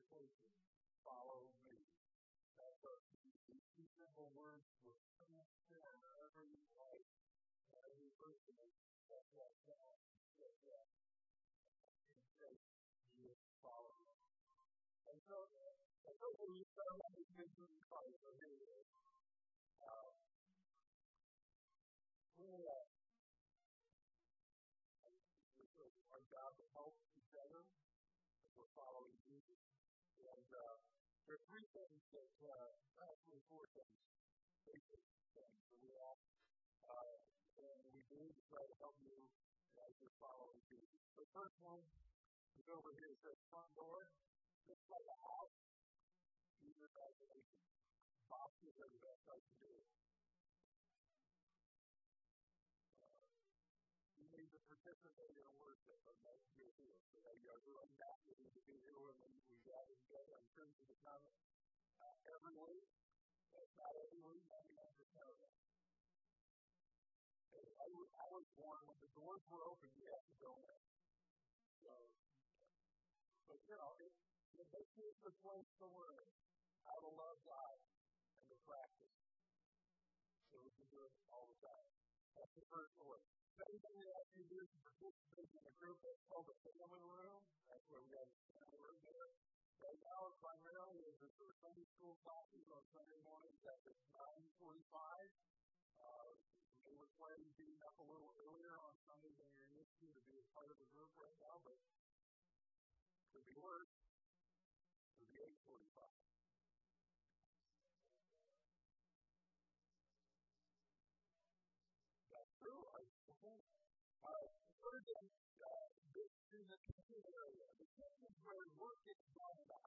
invitation. Follow me. These two simple words will transform every life, every person that walks out and that in faith you follow. And so, and so when you start meditation in Christ, so here it is. Uh, we, uh, our job to help each other as we're following Jesus. Uh, there are three things that, uh, actually four things, basic things that we all, uh, and we do to try to help you as you're following Jesus. The first one is over here, it says front door. Just like a house, you your imagination. Boxes are the best place to do. To participate in worship or make your here. So that you are really happy to be here when we, gather together in terms of the time uh, every week. It's not every week, 99% of it. I, I was born when the doors were open, you had to go in. So, but you know, it, it makes it the place to learn how to love God and to practice. So we can do it all the time. That's the first order. Second thing ask you to do is participate in a group that's called the family room. That's where we have a family room there. Right now, primarily, is for Sunday school classes on Sunday mornings at 9.45. Uh, they were planning to be up a little earlier on Sunday than you're used to to be a part of the group right now, but could be worse. Where work gets done in the.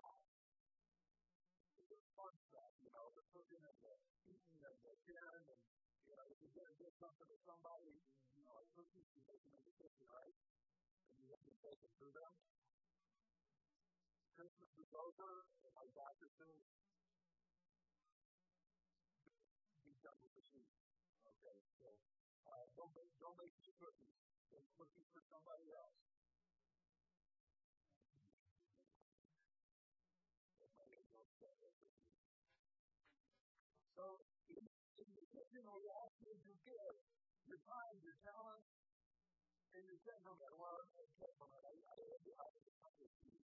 It's the fun stuff, you know, the cooking and the eating and the sharing and, you know, if you're going to give something to somebody, you know, like cookies, you make them in the kitchen, right? And you have to take them through them. Christmas is over, and my doctor soon. be done with the food. Okay, so uh, don't make don't make your cookies. Make cookies for somebody else. Your time, your talent, and your temperament. Well, temperament, I, I, I, I,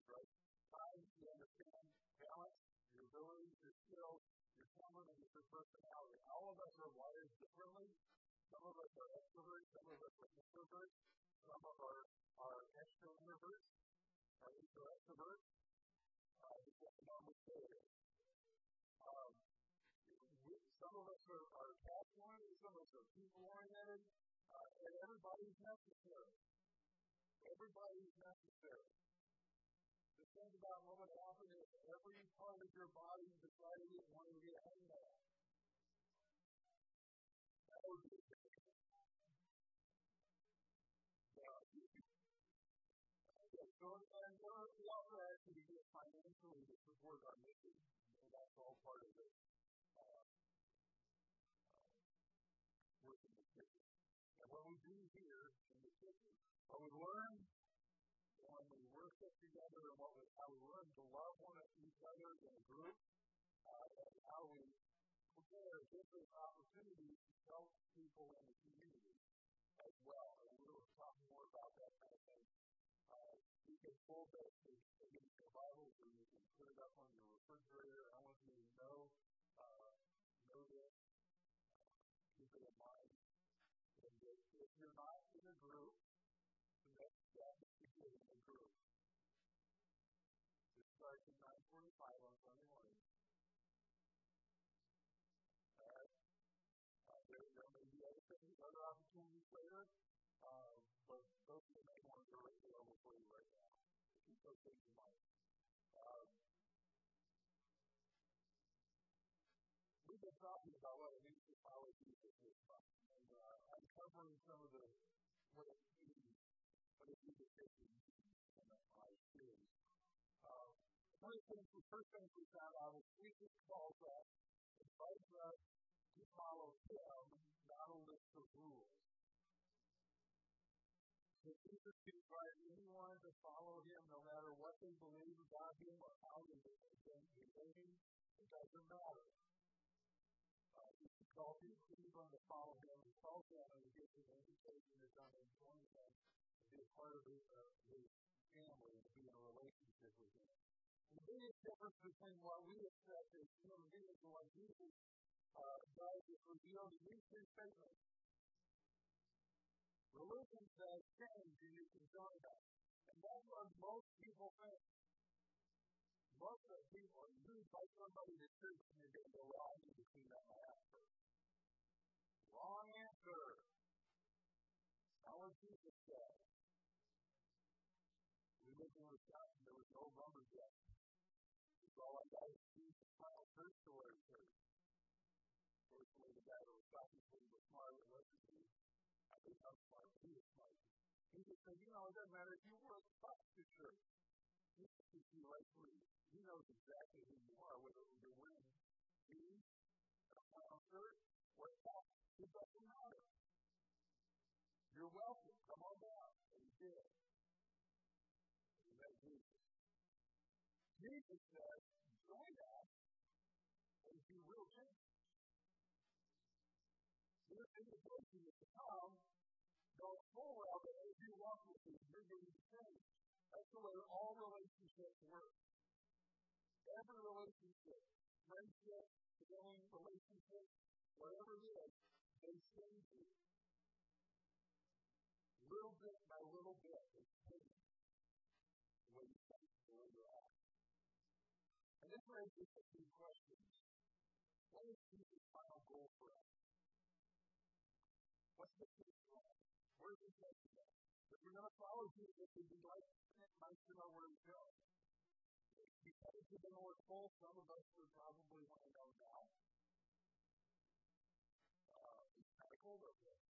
right? Time, you understand, talent, your abilities, your skills, your temperament, your personality. All of us are wired differently. Some of us are extroverts, some of us are introverts, some of our are extra introverts, are intro extroverts, uh, depending on which day it is. Um, some of us are, are task oriented, some of us are people oriented, uh, and everybody's necessary. Everybody's necessary. The thing about what would happen is every part of your body decided it wanted to get a hangnail. That would be So, and we're, we also ask you to give financially to support our mission. And that's all part of this uh, uh, And what we do here in the kitchen, what we learn when we worship together and what we, how we learn to love one each other in a group, uh, and how we prepare different opportunities to help people in the community as well. And we'll talk more about that kind of thing uh, you can pull this against your Bibles or you can put it up on your refrigerator. I want you to know, uh, know this, uh, keep it in mind. And if you're not in a group, the next step is to get in a group. It starts at 9.45 on Sunday morning. Uh, there, there may be other things, other opportunities later. Uh, but those are the main ones that are available for you right now. So keep those things in mind. Um, we've been talking about what it follow Jesus this. And uh, I'm some of the what it means, what it means to in my series. Uh, one of the things, the first thing we found out is Jesus calls us, invites us to follow him, not a list of rules. So Jesus can invite anyone to follow him no matter what they believe about him or how they behave. It doesn't matter. He calls anyone to follow him. Calls them and he gives them an invitation to come and join him to be a part of his, uh, his family and be in a relationship with him. The biggest difference between what we accept as human beings and what Jesus uh, does is reveal these two statements. Religion says change and you can join us. And that's what most people think. Most of the people are used by somebody to church and they're going to go, well, I need to clean up my act first. Wrong answer. Not what Jesus said. We lived in Wisconsin, there was no lumberjack. So all I got is two final church story church. Fortunately, the guy that was talking to me was smart listened to me. I think I'm smart, he was smart. He just said, you know, it doesn't matter if you were a to church. He can see right you. He knows exactly who you are, whether it was a win, me, a concert, or a It doesn't matter. You're welcome. Come on down. And he did. And met Jesus. Jesus said, join us and do real change. Your invitation is to come, go full well that as you walk with me, you're going to change. That's the way all relationships work. Every relationship, friendship, family relationship, whatever it is, they change you. Little bit by little bit, they change the way you think, the way you act. And this raises a few questions. What is Jesus' final goal for us? What's the future plan? Where is he taking us? If we're going to follow Jesus, we'd be like know where he's going. He's headed to the North Pole. Some of us would probably want to know now. Uh, it's kind of cold over there.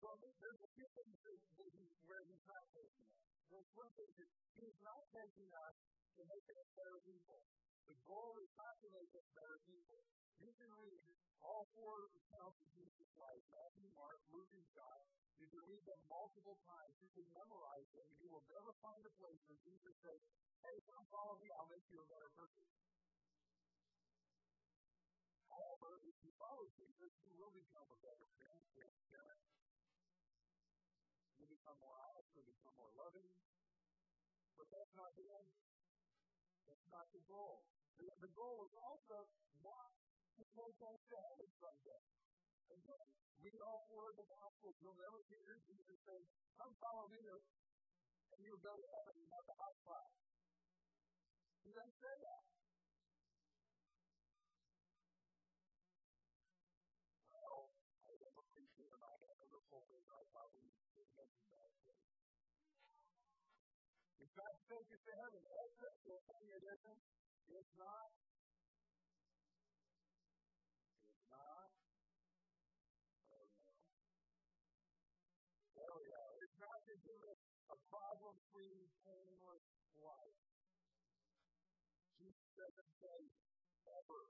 So there's a few things that, that he, where he's not taking us. There's one thing that he's not taking us to make us better people. The goal is not to make us better people. You can read all four accounts of Jesus' life, Matthew, Mark, Luke, and John. You can read them multiple times. You can memorize them. You will never find a place where Jesus says, hey, come follow me, I'll make you a better person. However, if you follow Jesus, you will become a better parent. You become more honest, you become more loving. But that's not the end. That's not the goal. The, the goal is also not to take us to heaven someday. Again, read all of the Gospels. You'll never hear Jesus say, Come follow me, and you'll go to heaven and have the high five. He doesn't say that. Well, I never appreciate it. I never told it. I probably mentioned that. If God takes us to heaven, that's it. Will any addition? It's not. It's not. Oh no. There we go. It's not us a problem-free, painless life. Jesus doesn't say ever.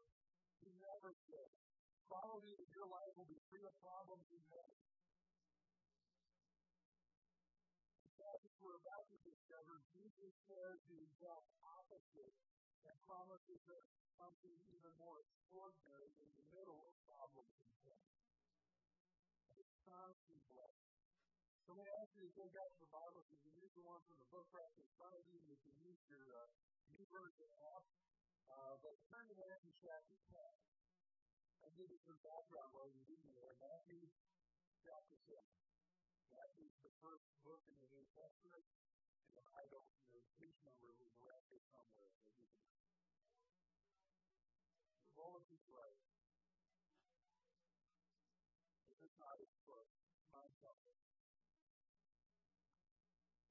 He never says. Probably your life will be free of problems mess. passage we're about to discover, Jesus says the exact opposite and promises us something even more extraordinary in the middle of problems and pain. It's constant blessing. So let me ask you to take out the Bible. You can use the one from the book right in front of you. You can use your uh, YouVersion app. Uh, but turn to Matthew chapter 10. I'll give you some background while you're reading there. Matthew chapter 10. Matthew is the first book in the New Testament, I don't know which number was around here somewhere. Maybe the roll of his. This is not his book, my something.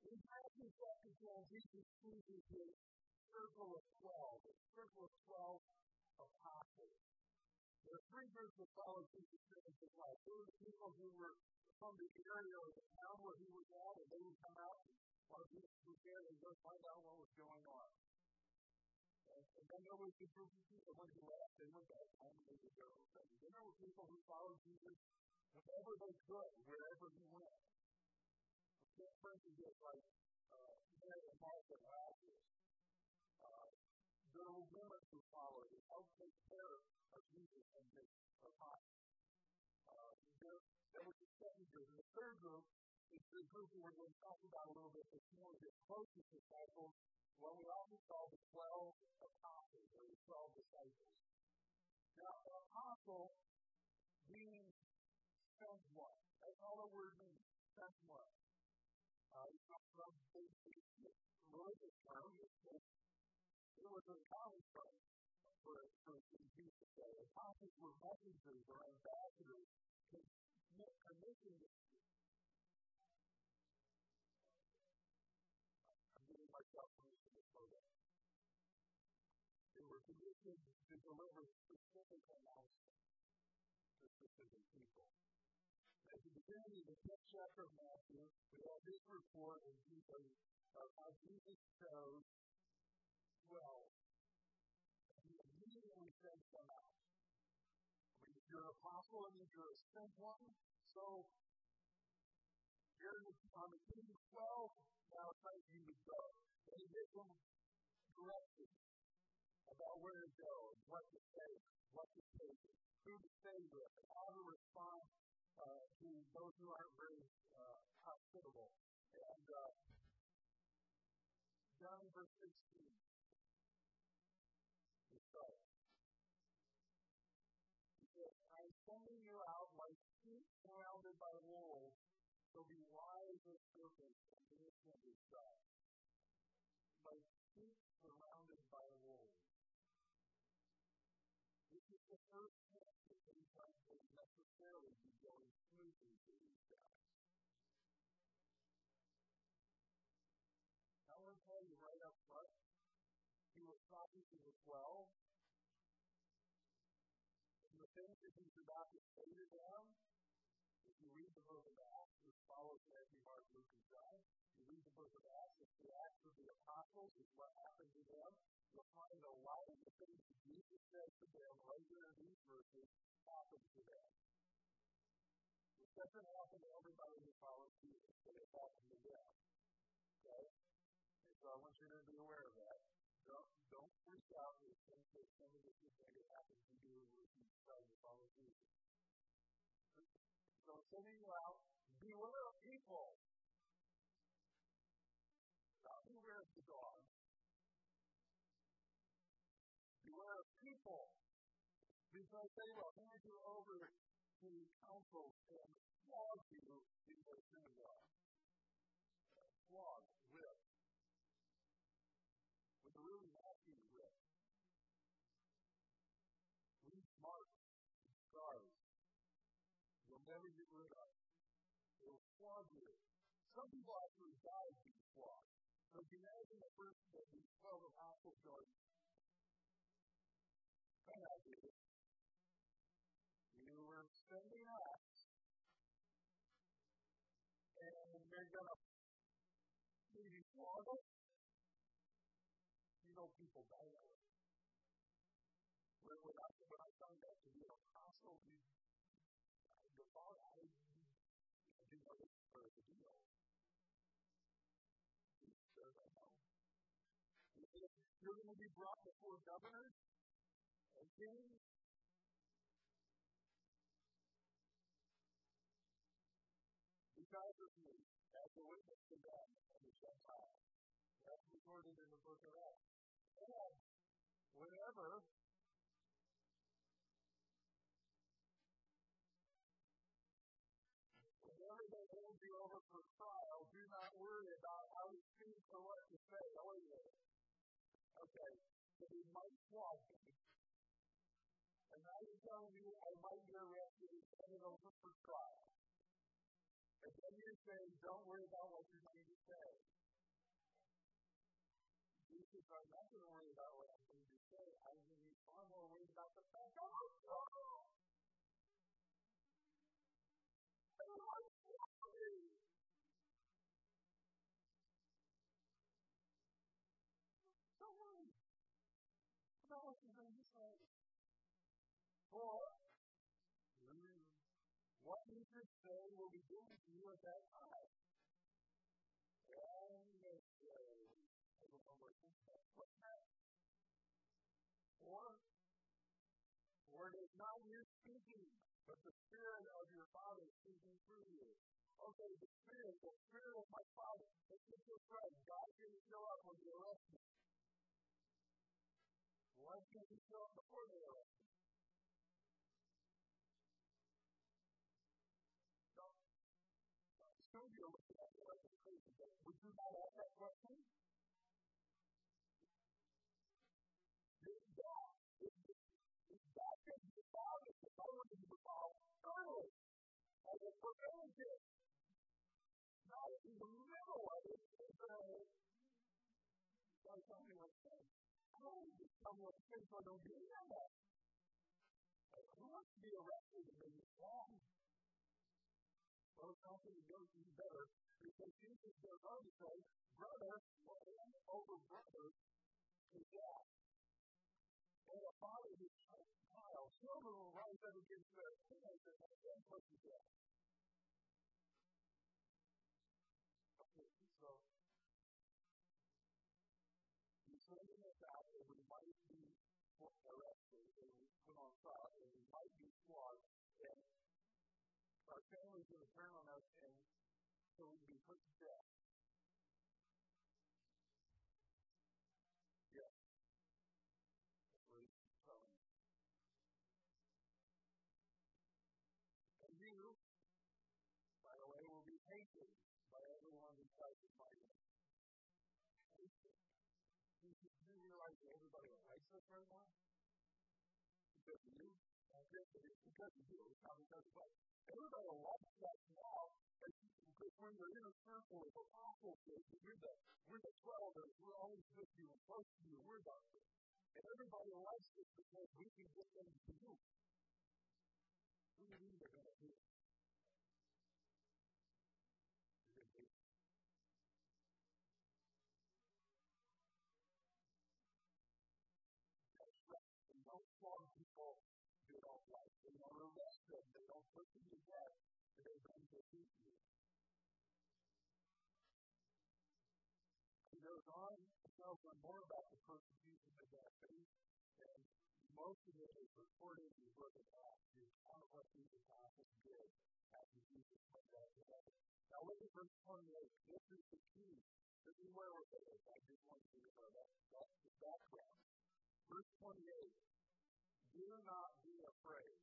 In Matthew chapter 10, Jesus chooses his circle of 12, a circle of 12 apostles. There are three groups of followers Jesus in his life. There were people who were from the area or the town where he was at, and they would come out while Jesus was there, they'd go find out what was going on. And, and then there was the group of people when he left, they went back home and they would go. And then there were people who followed Jesus wherever they could, wherever he went. For instance, just like uh, Mary and Martha and Lazarus, uh, there were women who followed and helped take care of Jesus and his apostles. There, there was the second group. And the third group is the group we're going to talk about a little bit this morning, the closest disciples, what we often call the 12 apostles or the 12 disciples. Now, an apostle means sent one. That's all the word means, sent one. Uh, it comes from the religious term. It was a common term for, for Jesus. Apostles were messengers or ambassadors commissioned myself permission to slow down. They were commissioned to deliver specific announcements to specific people. At the beginning of the fifth chapter of Matthew, we have this report of Jesus, of how Jesus chose 12. And he immediately sends them out. You're an apostle, it means you're a sent one. So, here on the team of 12, now it's time for you to go. And he gives them directions about where to go, what to say, what to take, who to stay with, how to respond uh, to those who aren't very uh, hospitable. And uh, in verse 16, we start. He says, I'm sending you out like sheep surrounded by wolves, so be wise as serpents and innocent as doves like sheep surrounded by wolves. This is the first step that sometimes will necessarily be going smoothly for these guys. I want to tell you right up front, he was talking to the twelve, that he's about to say to them, if you read the book of Acts, which follows Matthew, Mark, Luke, and John, If you read the book of Acts, it's the Acts of the Apostles, it's what happened to them. You'll find a lot of the things that Jesus said to them right there in these verses happened to them. It doesn't happen to everybody who follows Jesus, but it happened to them. Okay? And so I want you to be aware of that. Don't, don't out you think that some of this is going to happen to you if you decide to follow Jesus. So sending you out, beware of people beware of the dog. Beware of people. Because they will hand you over to councils and flog you in their synagogue. Flog, whip. With a really nasty whip. Leave marks, scars. You'll rid of. They will flog. Some people actually die being flogged. So you imagine the person that these 12 apostles going, come out here. You were sending us, and they're going to maybe flog us. You know, people die that way. When, I, when I signed up to be an apostle, you, the thought I didn't know this was part of the deal. You're going to be brought before governors and kings. Because of me, as a witness to them and the Gentiles. That's recorded in the book of Acts. And whenever whenever they hold you over for trial, do not worry about how to speak or what to say. Oh, wait a minute. So they might me. And now you're telling me I might be arrested and sent over for trial. And then you're saying, don't worry about what you're going to say. Jesus, I'm not going to worry about what I'm going to say. I'm going to be far more worried about the fact that I'm Scripture say will be given to you at that time. Or, or it is not you speaking, but the Spirit of your Father speaking through you. Okay, the Spirit, the Spirit of my Father, the Spirit of friend. God didn't show up when you arrested. Why didn't he show up before they arrested? Not ask that question? This God, this God be the Father, the Father be the Father, early, as a preventive not in the middle of it, uh, like something like that. How do you someone think I don't get that? Who wants to be arrested and it's wrong? Well, it's not going to go any better Jesus goes on to say, brother, over brother to death. And a father who's child, children will rise up against their parents and then put to death. sending us out and we might be arrested and put on trial and we might be flogged and our families will turn on us and so we can put to death. Yes. And you, by the way, will be hated by everyone who tries to fight you realize that everybody likes us right now? Because you? Of you. It's not because of. Everybody likes us now, because when you're in a circle of apostles, we're the, we're the 12, we're always with you and close to you, we're the, and everybody likes us because we can get them to. Do think they're to do? They don't put them to death. They don't defeat you. He goes on to tell them more about the persecution of that faith, and most of it is recorded in the book of Acts, the account of what these apostles did after Jesus went back to heaven. Now look at verse 28. This is the key. This is where we're headed. I just want you to know that. That's the background. Verse 28 do not be afraid.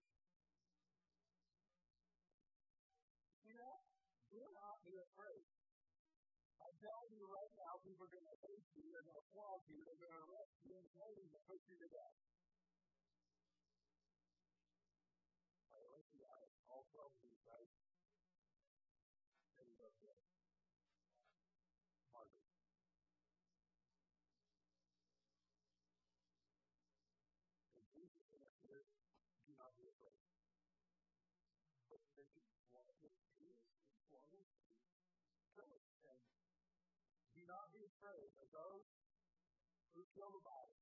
Afraid. I'm telling you right now, people are going to hate you, they're going to flog you, they're going to arrest you, and maybe to put you to death. I guys, all 12 of these guys. You go, Jeff. Margaret. And Jesus answered, do not be afraid. But they can walk with Jesus and follow you. Kill it. And do not be afraid of those who kill the body.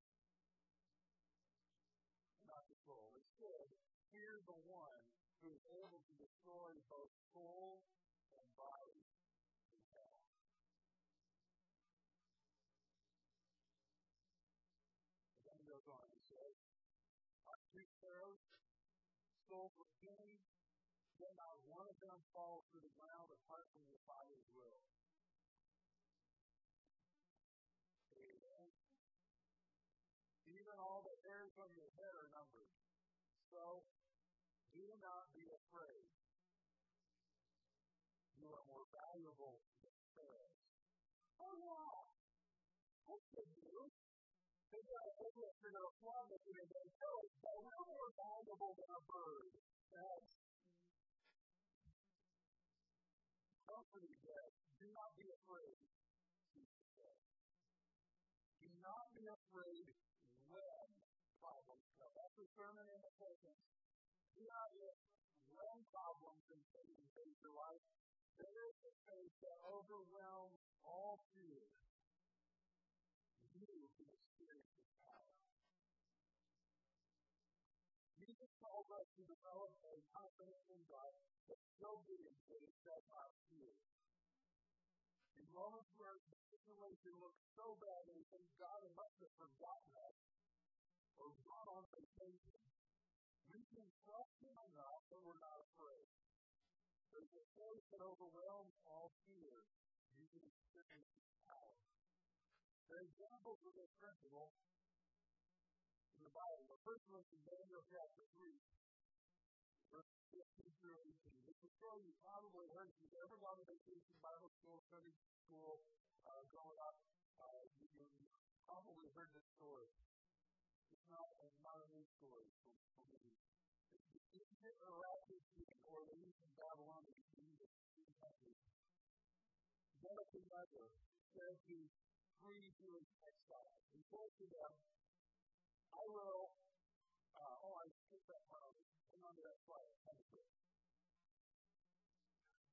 Not the soul. Instead, fear the one who is able to destroy both soul and body in hell. And then he goes on. He says, Our two sparrows stole from me, then not one of them falls to the ground apart from your Father's will. Amen. Even all on your head are numbered. So, do not be afraid. You are more valuable than sparrows. Oh, yeah. That's good news. They got a witness, they're going to flog us, and they're going to tell us, but we're more valuable than a bird. That's comforting that. Do not be afraid, Do not be afraid That's in the sentence. Do not be when problems and things face your life. There is a faith that overwhelms all fear. You can experience His power. Jesus calls us to develop a confidence in God that still being faith does not fear. In moments where the situation looks so bad and think God must have forgotten us gone on vacation, we can trust Him enough that we're not afraid. There's a faith that overwhelms all fear. You can experience His power. There are examples of this principle in the Bible. The first one is Daniel chapter 3, verse 15 through 18. It's a story you probably heard you've ever gone vacation Bible school, Sunday school, uh, growing up. Uh, you, you probably heard this story. Not, a new story for, for me. The Iraqi or the ancient Babylon that became the country. Nebuchadnezzar said to three Jewish exiles, he said to them, I will, uh, oh, I skipped that part. Hang on to that slide.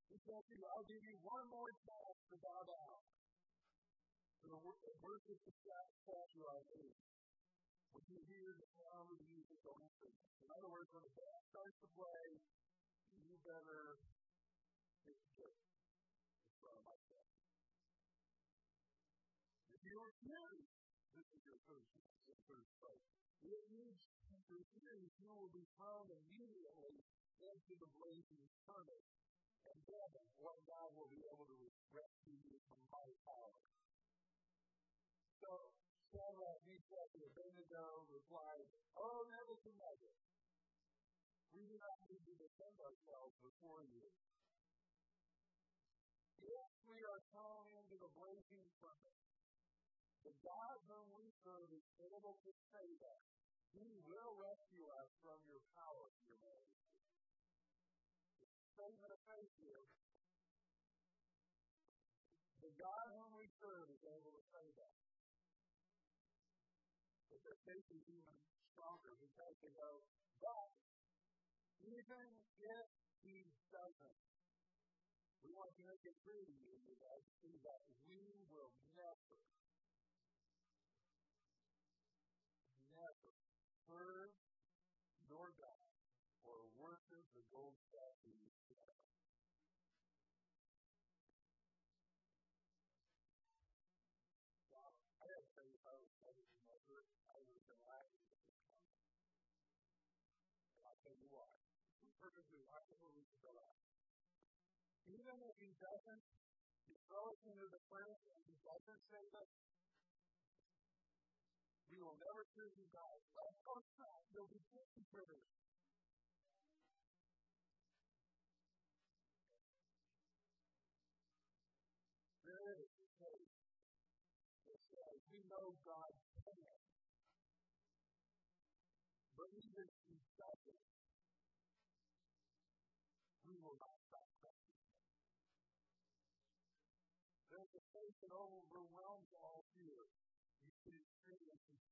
He said to you, I'll give you one more chance to bow down to the worship the statue I made. When you hear the sound of music on instruments. In other words, when the band starts to play, you better take care in front of myself. If you refuse, this is your first, your first fight. If you refuse, you will be thrown immediately into the blazing furnace. And then what God will be able to rescue you from my power. So, Shadrach, Meshach, and Abednego replied, Oh, Nebuchadnezzar, we do not need to defend ourselves before you. If we are thrown into the blazing furnace, the God whom we serve is able to save us. He will rescue us from your power, your majesty. Statement of faith here. The God whom we serve is able to save us. Faith is even stronger because they go, but even if he doesn't, we want to make it clear to you guys that we will never never serve your God or worship the gold statue you set up. Now, I have to tell you, if I was Nebuchadnezzar, I would have been laughing at this comment. And I'll tell you why. We perfectly logical reason to laugh. Even if he doesn't, he throws into the furnace and he doesn't save us, we will never serve you God. Let's go south. You'll be guilty critters. There is faith that says we know God can. But even if He doesn't, we will not stop trusting Him. There's a faith that overwhelms all fear. You can experience His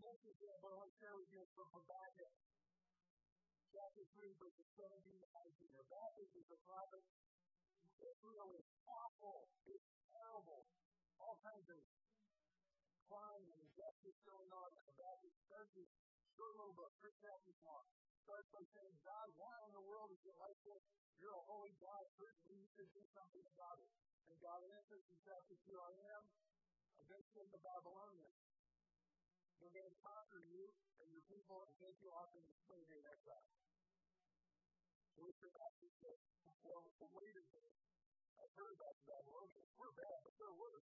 Next example I want to share with you from Habakkuk chapter 3, verses 17 to 19. Habakkuk is a prophet. Israel is awful. It's terrible. All kinds of crime and injustice going on. Habakkuk starts his short little book, first chapter long. Starts by saying, God, why in the world is it like this? You're a holy God. We need to do something about it. And God answers in chapter 2, I am against the Babylonians. They're going to conquer you and your people and take you off into slavery and exile. So we should ask ourselves, well, wait a minute. I've heard about the Babylonians. We're bad, but they're worse.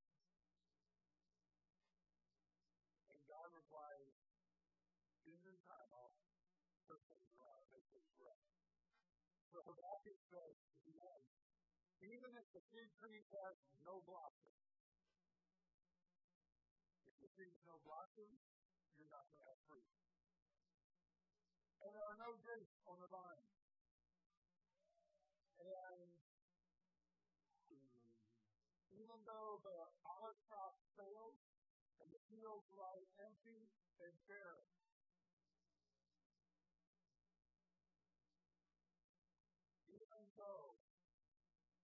So Habakkuk says to the end, even if the fig tree has no blossom, if the tree has no blossom, you're not going to have fruit. And there are no grapes on the vine. And um, even though the olive crop fails and the fields lie empty and barren, even though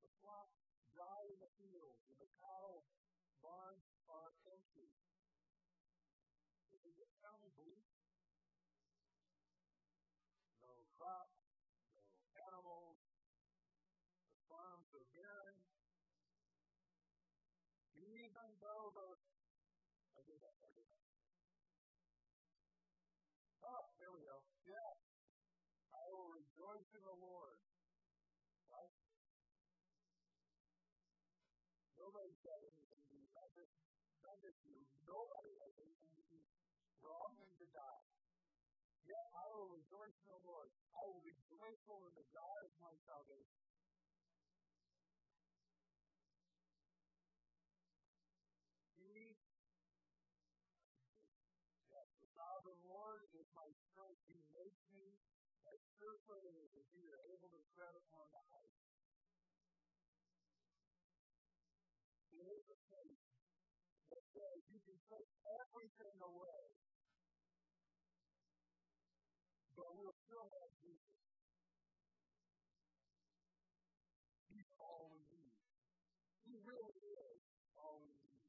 the flocks die in the fields and the cattle barns are empty, is it sounding bleak? Nobody has anything you. We're to die. Yet I will rejoice in the Lord. I will be grateful in the God of my salvation. He, the Lord is my strength. He makes me as sure-footed as a deer, able to tread upon the ice. There is a that says you can take everything away, but we'll still have Jesus. He's all we need. He really is all we need.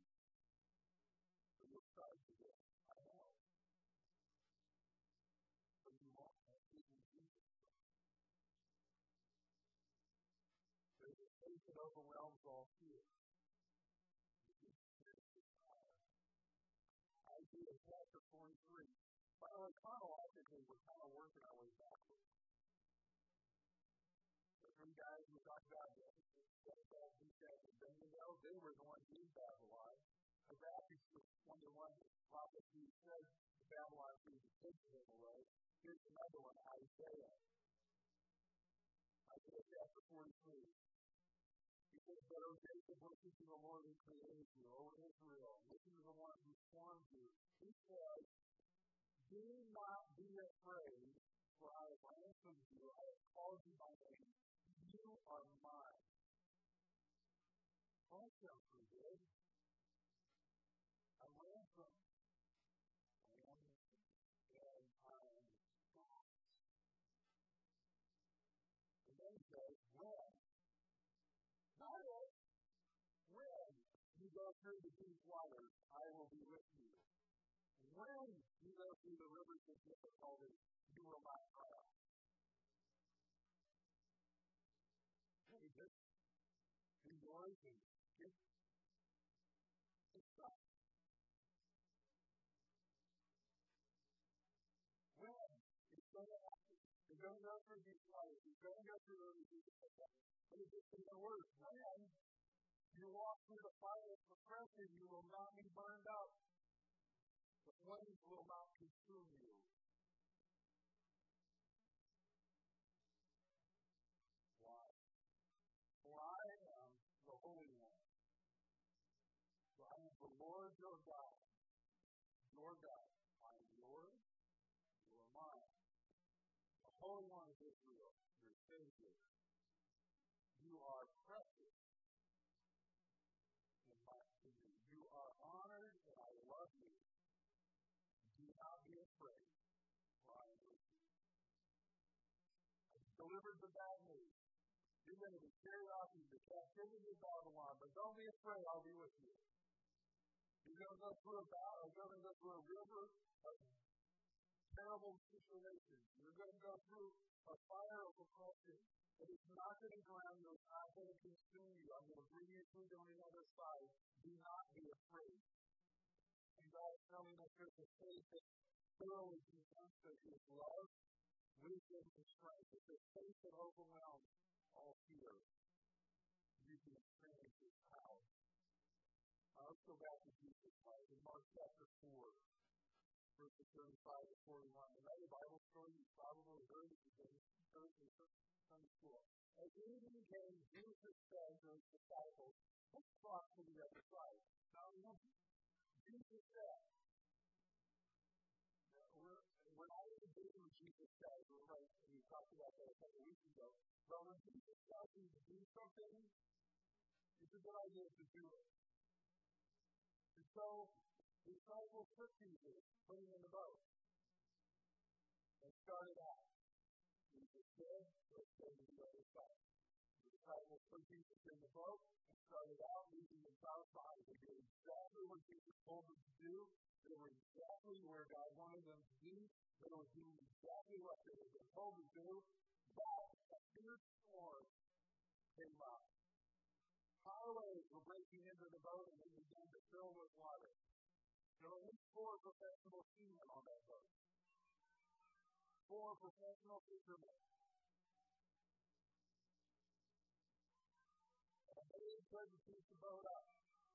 So we'll start today. I know. But you want that even Jesus. There's a faith that overwhelms all fear. Isaiah chapter 43. By the way, chronologically, we're kind of working our way backwards. The three guys we talked about, Jethro, Meshach, and Abednego, they were the ones in Babylon. Habakkuk 21 prophecy says to Babylon is the taken them away. Here's another one, Isaiah. Isaiah chapter 43. Says, But, O Jacob, listen to the Lord who created you. O Israel, listen to the one who formed you. He says, Do not be afraid, for I have ransomed you. I have called you by name. You are mine. That sounds pretty good. I'm ransomed. I am, and I am God's. And then he says, When? Not if. When you go the deep waters, I will be with you. When you go through the rivers of difficulty, you will not drown. Hey, enjoy and get it's stuff. When it's going to happen, you're going to go through these waters, you're going to go through those difficulties. But it's just in the words, when you walk through the fire of oppression, you will not be burned up. The flames will not consume you. Afraid, am with you. I delivered the bad news. You're going to be carried off into captivity of Babylon, but don't be afraid, I'll be with you. You're going to go through a battle, you're going to go through a river of terrible situations. You're going to go through a fire of oppression. But it's not going to drown you. It's not going to consume you. I'm going to bring you through to the other side. Do not be afraid. And God is telling us there's a faith that thoroughly of His love, wisdom, and strength. It's a faith that overwhelms all fear. You can experience His power. Now let's go back to Jesus Christ in Mark chapter 4 verses 35 to 41. Another Bible story you probably heard if you've been in Sunday school. As evening came, Jesus said to his disciples, Let's cross to the other side. Now Jesus said, Jesus said. We're right, talked about that a couple weeks ago. But when Jesus tells you to do something, it's a good idea to do it. And so the disciples took Jesus, put him in the boat, and started out. Jesus said, let's go to the other side. Uh, Disciples put Jesus in the boat and started out, leaving the south. They did exactly what Jesus told them to do. They were exactly where God wanted them to be. They were doing exactly what they been told to do. But a fierce storm came up. High waves were breaking into the boat and they began to fill with water. There were at least four professional seamen on that boat. Four professional fishermen. Couldn't keep the boat up.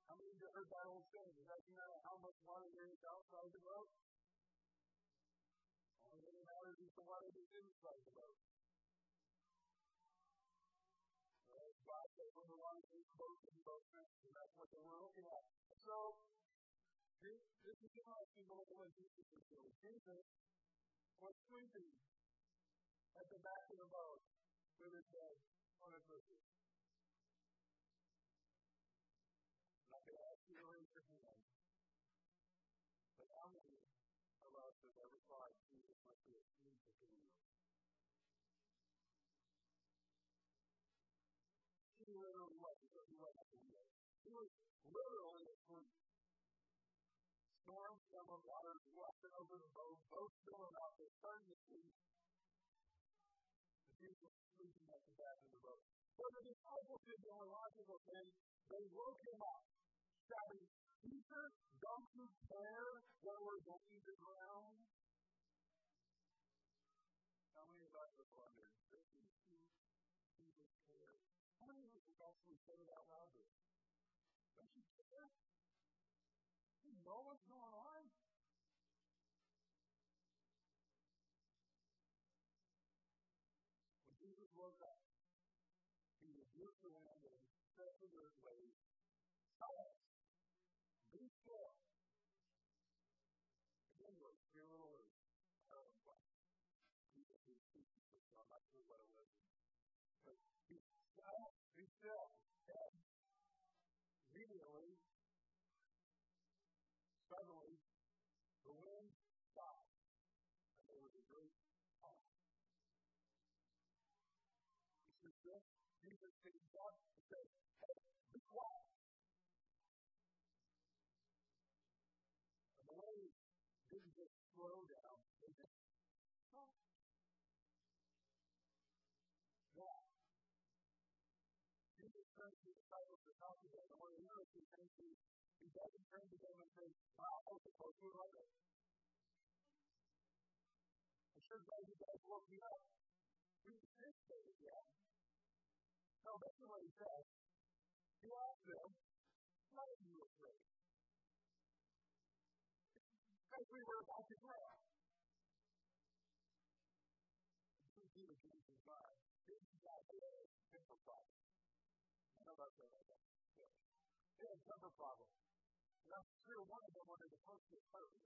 How many of you heard that old saying? It doesn't how much water there is outside the boat. Only thing that matters is the water that's inside the boat. Right? God the water is boat and boat and that's what they were looking at. So this, this is interesting to look at what Jesus is doing. Jesus was sleeping at the back of the boat with his head on a cushion. I'm not going to ask you to raise your hand, but how many of us have ever thought Jesus must be at the wheel? He literally was. He at. He was literally asleep. Storms, some of water washing over the boat, boats filling up, they're starting to sink. Jesus sleeping at the the boat. So the disciples did the only logical thing. They woke him up, shouting, Teacher, don't care what we're going drown? How many of us have wondered, does Jesus care? How many of us have actually said it out loud? Don't you care? You know what's going on? When Jesus woke up, he rebuked the wind and said to the waves, Silence! Be still! Again, we're here a little early. I don't know why. Jesus was speaking, so I'm not sure what it was. But be silent, be To the disciples to talk to them, one of the interesting things is he doesn't turn to them and say, Wow, I was supposed to love it. I'm sure glad you guys woke me up. We didn't say it yet. No, that's what he said. He asked them, why are you afraid? Because we were about to drown. He had temper problem. And I'm sure one of them wanted to post it first.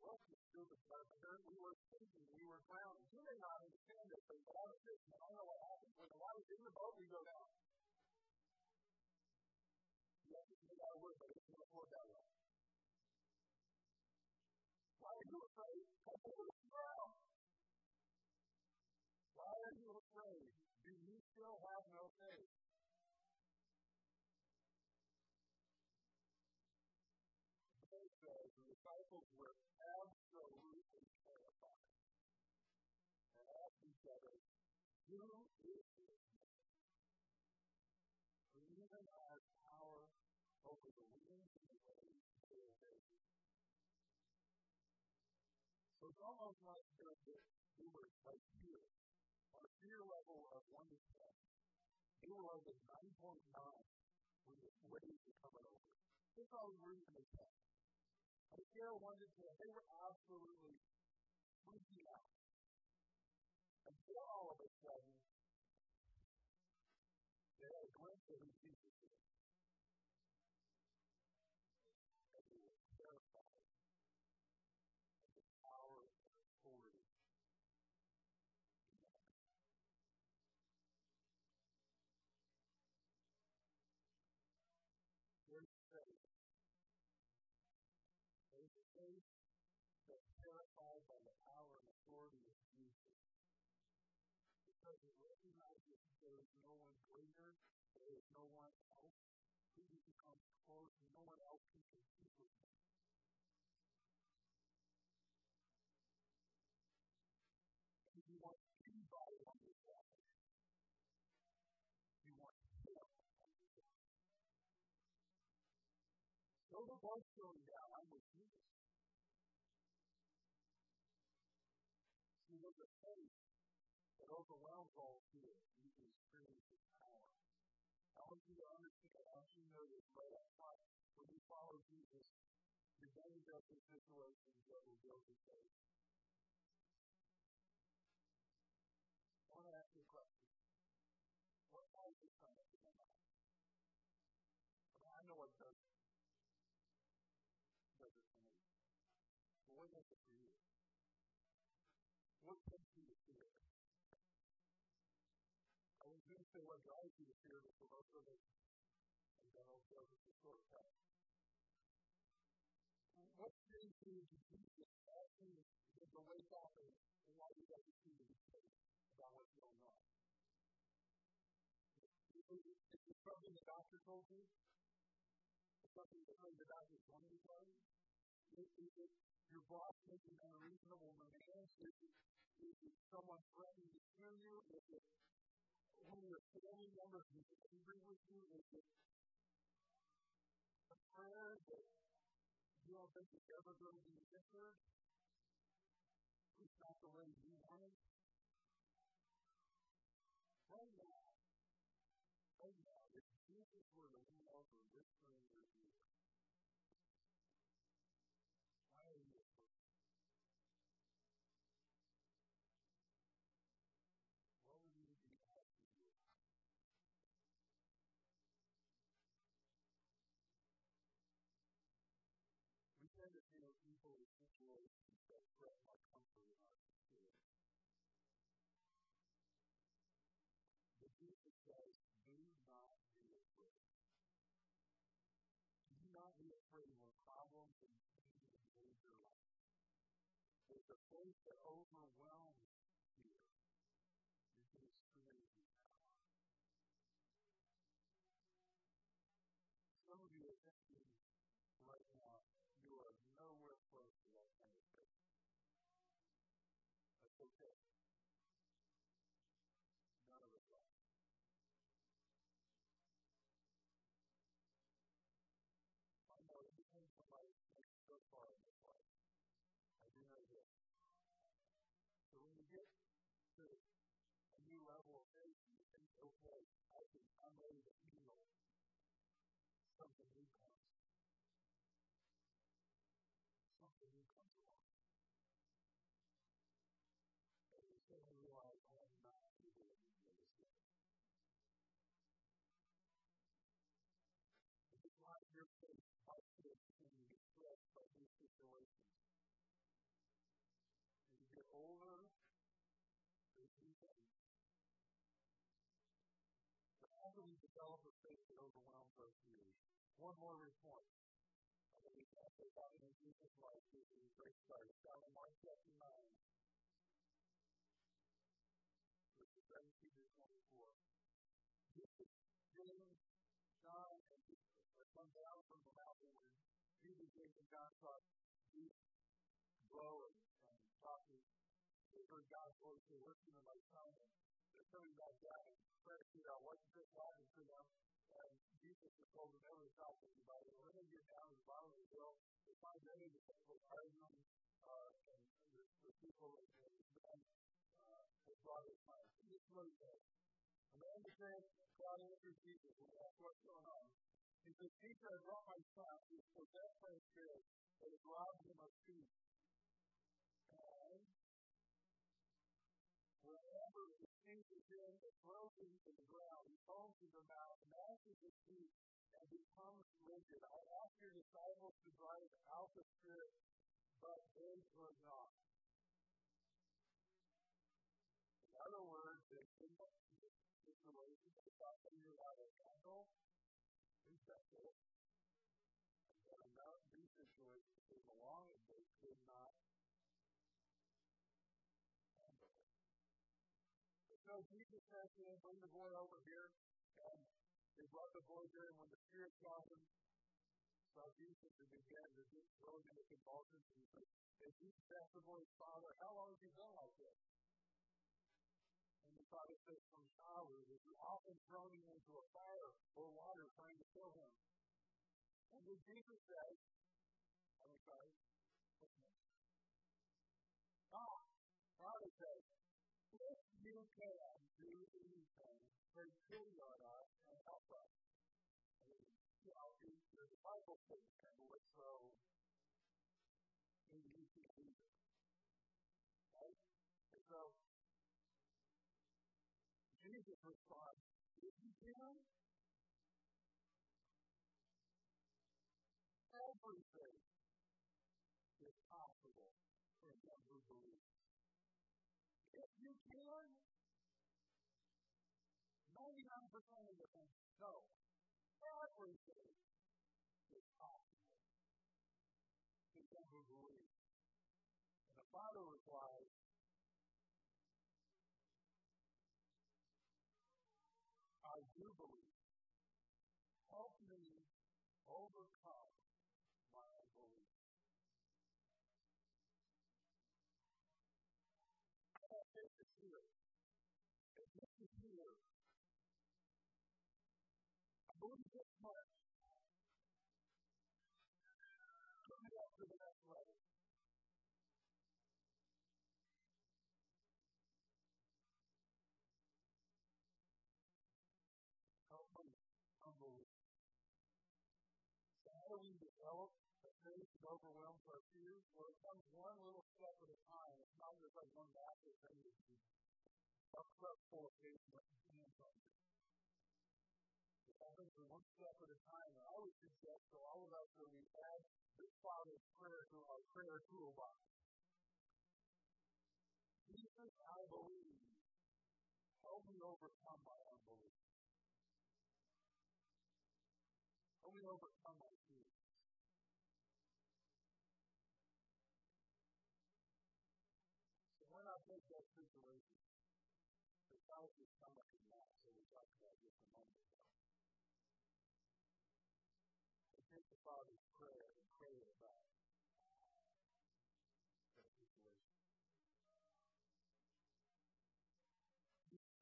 Well, stupid carpenter. We were sinking. We were drowning. You may not understand this, but I was thinking, I don't know what happens. When the water's in the boat, we go down. You have to figure a word, but it's to float that way. Why are you afraid? Because we will drown. Why are you afraid? Do you still have no faith? Asked Who is this who even has power over the winds and the waves to obey? So it's almost like the, they were like fear, on a fear level of 1 to 10. They were like a 9.9 when the waves were coming over. That's all we were even at. On a scale of 1 to 10, they were absolutely freaking out. Until all of a sudden, they had a glimpse of who Jesus is. And they were terrified of the power and authority. There's faith that's terrified by the power and authority of Jesus because it recognizes there is no one greater, there is no one else who can become close, no one else can compete with him. If you want anybody on your side, you want him on your side. So the boat's going down, I'm with Jesus. See, there's a faith that overwhelms all fear. You can experience His power. I want you to understand, I want you to know this right up front. When you follow Jesus, you're going to go through situations that will build your faith. I want to ask you a question. What life is coming to my mind? I, know what does, does it for me. But what does it for you? What you to fear? Say what drives you to fear, for most of us, and then also it's a short cut. What brings you to Jesus asking to wake up and why you got to see the about what's going on? Is it something the doctor told you? Is something that the doctor told you? Is it your boss making unreasonable demands? Is it someone threatening to sue you? Is it one of your family members who's angry with you? Is it a prayer that you don't think is ever going to be answered? It's not the way you want it. Right now, right now, if Jesus were to lean over whispering in your ear, Jesus says, do not be afraid. Do not be afraid when problems and pain invade your life. There's a faith that overwhelms faith, you think, okay, I can, I'm ready to something new comes. Something new comes along. And you realize, I am not able to this. This is why your faith to be stretched by these situations. As you get older, there's new things. Overwhelms our fears? One more report. I believe that's what God in Jesus' life is a great start. It's found in Mark chapter 9, verses 17 to 24. Jesus, James, John, and Jesus are come down from the mountain when Jesus, James, and John saw Jesus blow and, talking. They heard God's voice. They listened to my. And they're coming back down and trying to figure out what just happened to them. And Jesus just told them, never stop thinking about it. When they get down to the bottom of the hill, they find many of the people arguing, uh, and the, the people that the man uh, had brought his mind. So this he said. A man became God answered Jesus he asked what's going on. He said, Teacher, I brought my son who is possessed by a spirit that has robbed him of peace. And wherever the peace is in, it throws him to the ground. Gnashes his and becomes rigid. I asked your disciples to drive out the spirit, but they could not. In other words, they not situation they thought they knew how to handle, rejected it. And then another new situation came along and they could not handle it. So Jesus said to them, bring the boy over here. And they brought the boy there, and when the spirit saw him, saw Jesus, and began to throw him into convulsions. And he said, and asked the boy's father, how long have you been like this? And the father said, from childhood, have you often thrown him into a fire or water trying to kill him? And then Jesus said, I'm sorry, Ah, Father said, if you can do anything, take pity us. I mean, you know, there's a Bible statement, let's throw maybe you read it. Right? And so, Jesus responds, if you can, everything is possible for them who believe. If you can, 99% of no. Everything is possible to them who. And the Father replies, believe this much. Put me up to the next level. So how do we develop a faith that overwhelms our fears? Well, it comes one little step at a time. It's not just like one massive thing that you up up full of faith and let your happens one step at a time. And I would suggest to all of us that we add this Father's prayer to our prayer toolbox. Jesus, I believe. Help me overcome my unbelief. Help me overcome my fears. So when I face that situation, the house is coming now, so we talked about just a moment ago. I take the Father's prayer and pray about that situation.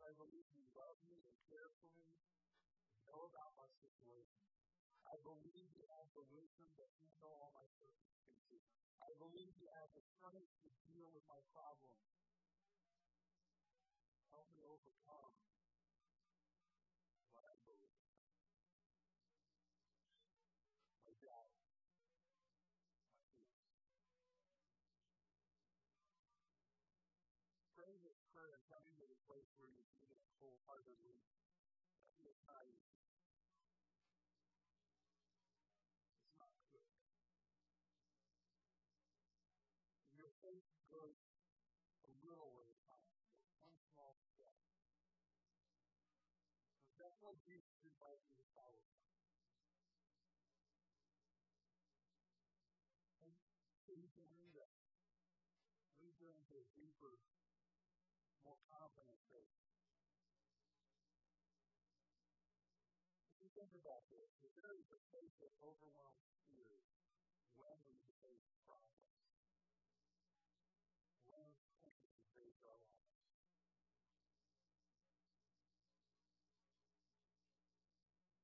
I believe you love me and care for me, know about my situation. I believe you have the wisdom to handle all my circumstances. I believe you have the strength to deal with my problems. Help me overcome wholeheartedly. Uh, it's not easy. It's not. And your faith goes a little at a time, one small step. So that's what Jesus invites you to follow. And so you can lead us. Lead you into a deeper, more confident faith. If you think about this, if there is a faith that overwhelms fear when we face problems, when things face our lives.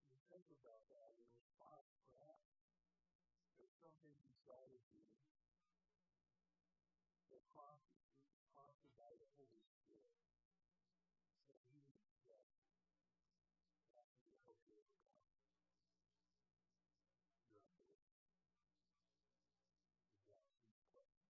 You think about that in response, perhaps there's something inside of you that prompted, prompted by the Holy Spirit. So you need that. That can be help you overcome your unbelief. Is that these questions?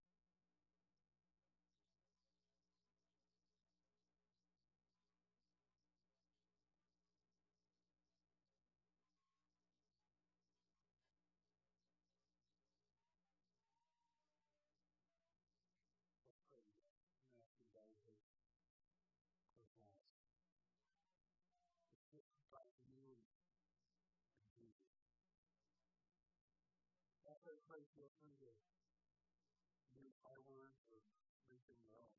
Let's pray together. I'm going to ask you to bow your heads. Close your eyes. It's just about you and Jesus. After I pray, feel free to use my words or anything own.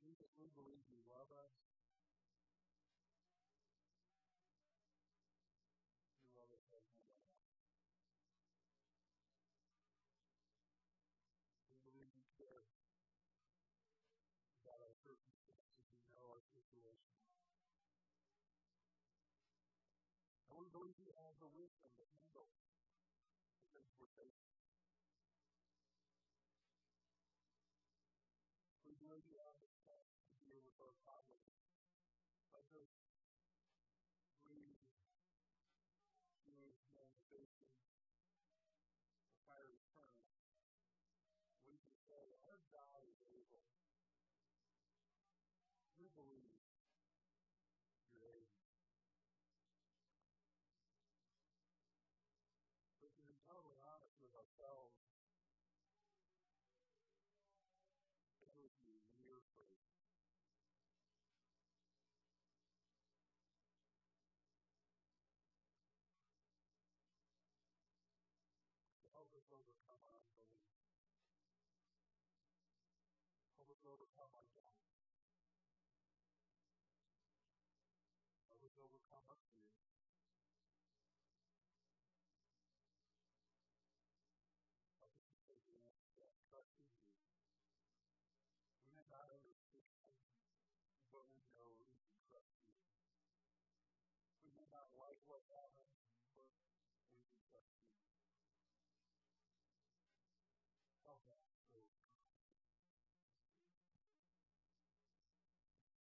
Jesus, we believe you love us. though you have the wisdom that you know the things we're facing. We know you have the test to deal with our problems. Let us breathe through manifestation the fiery return, We can say our God is able. We believe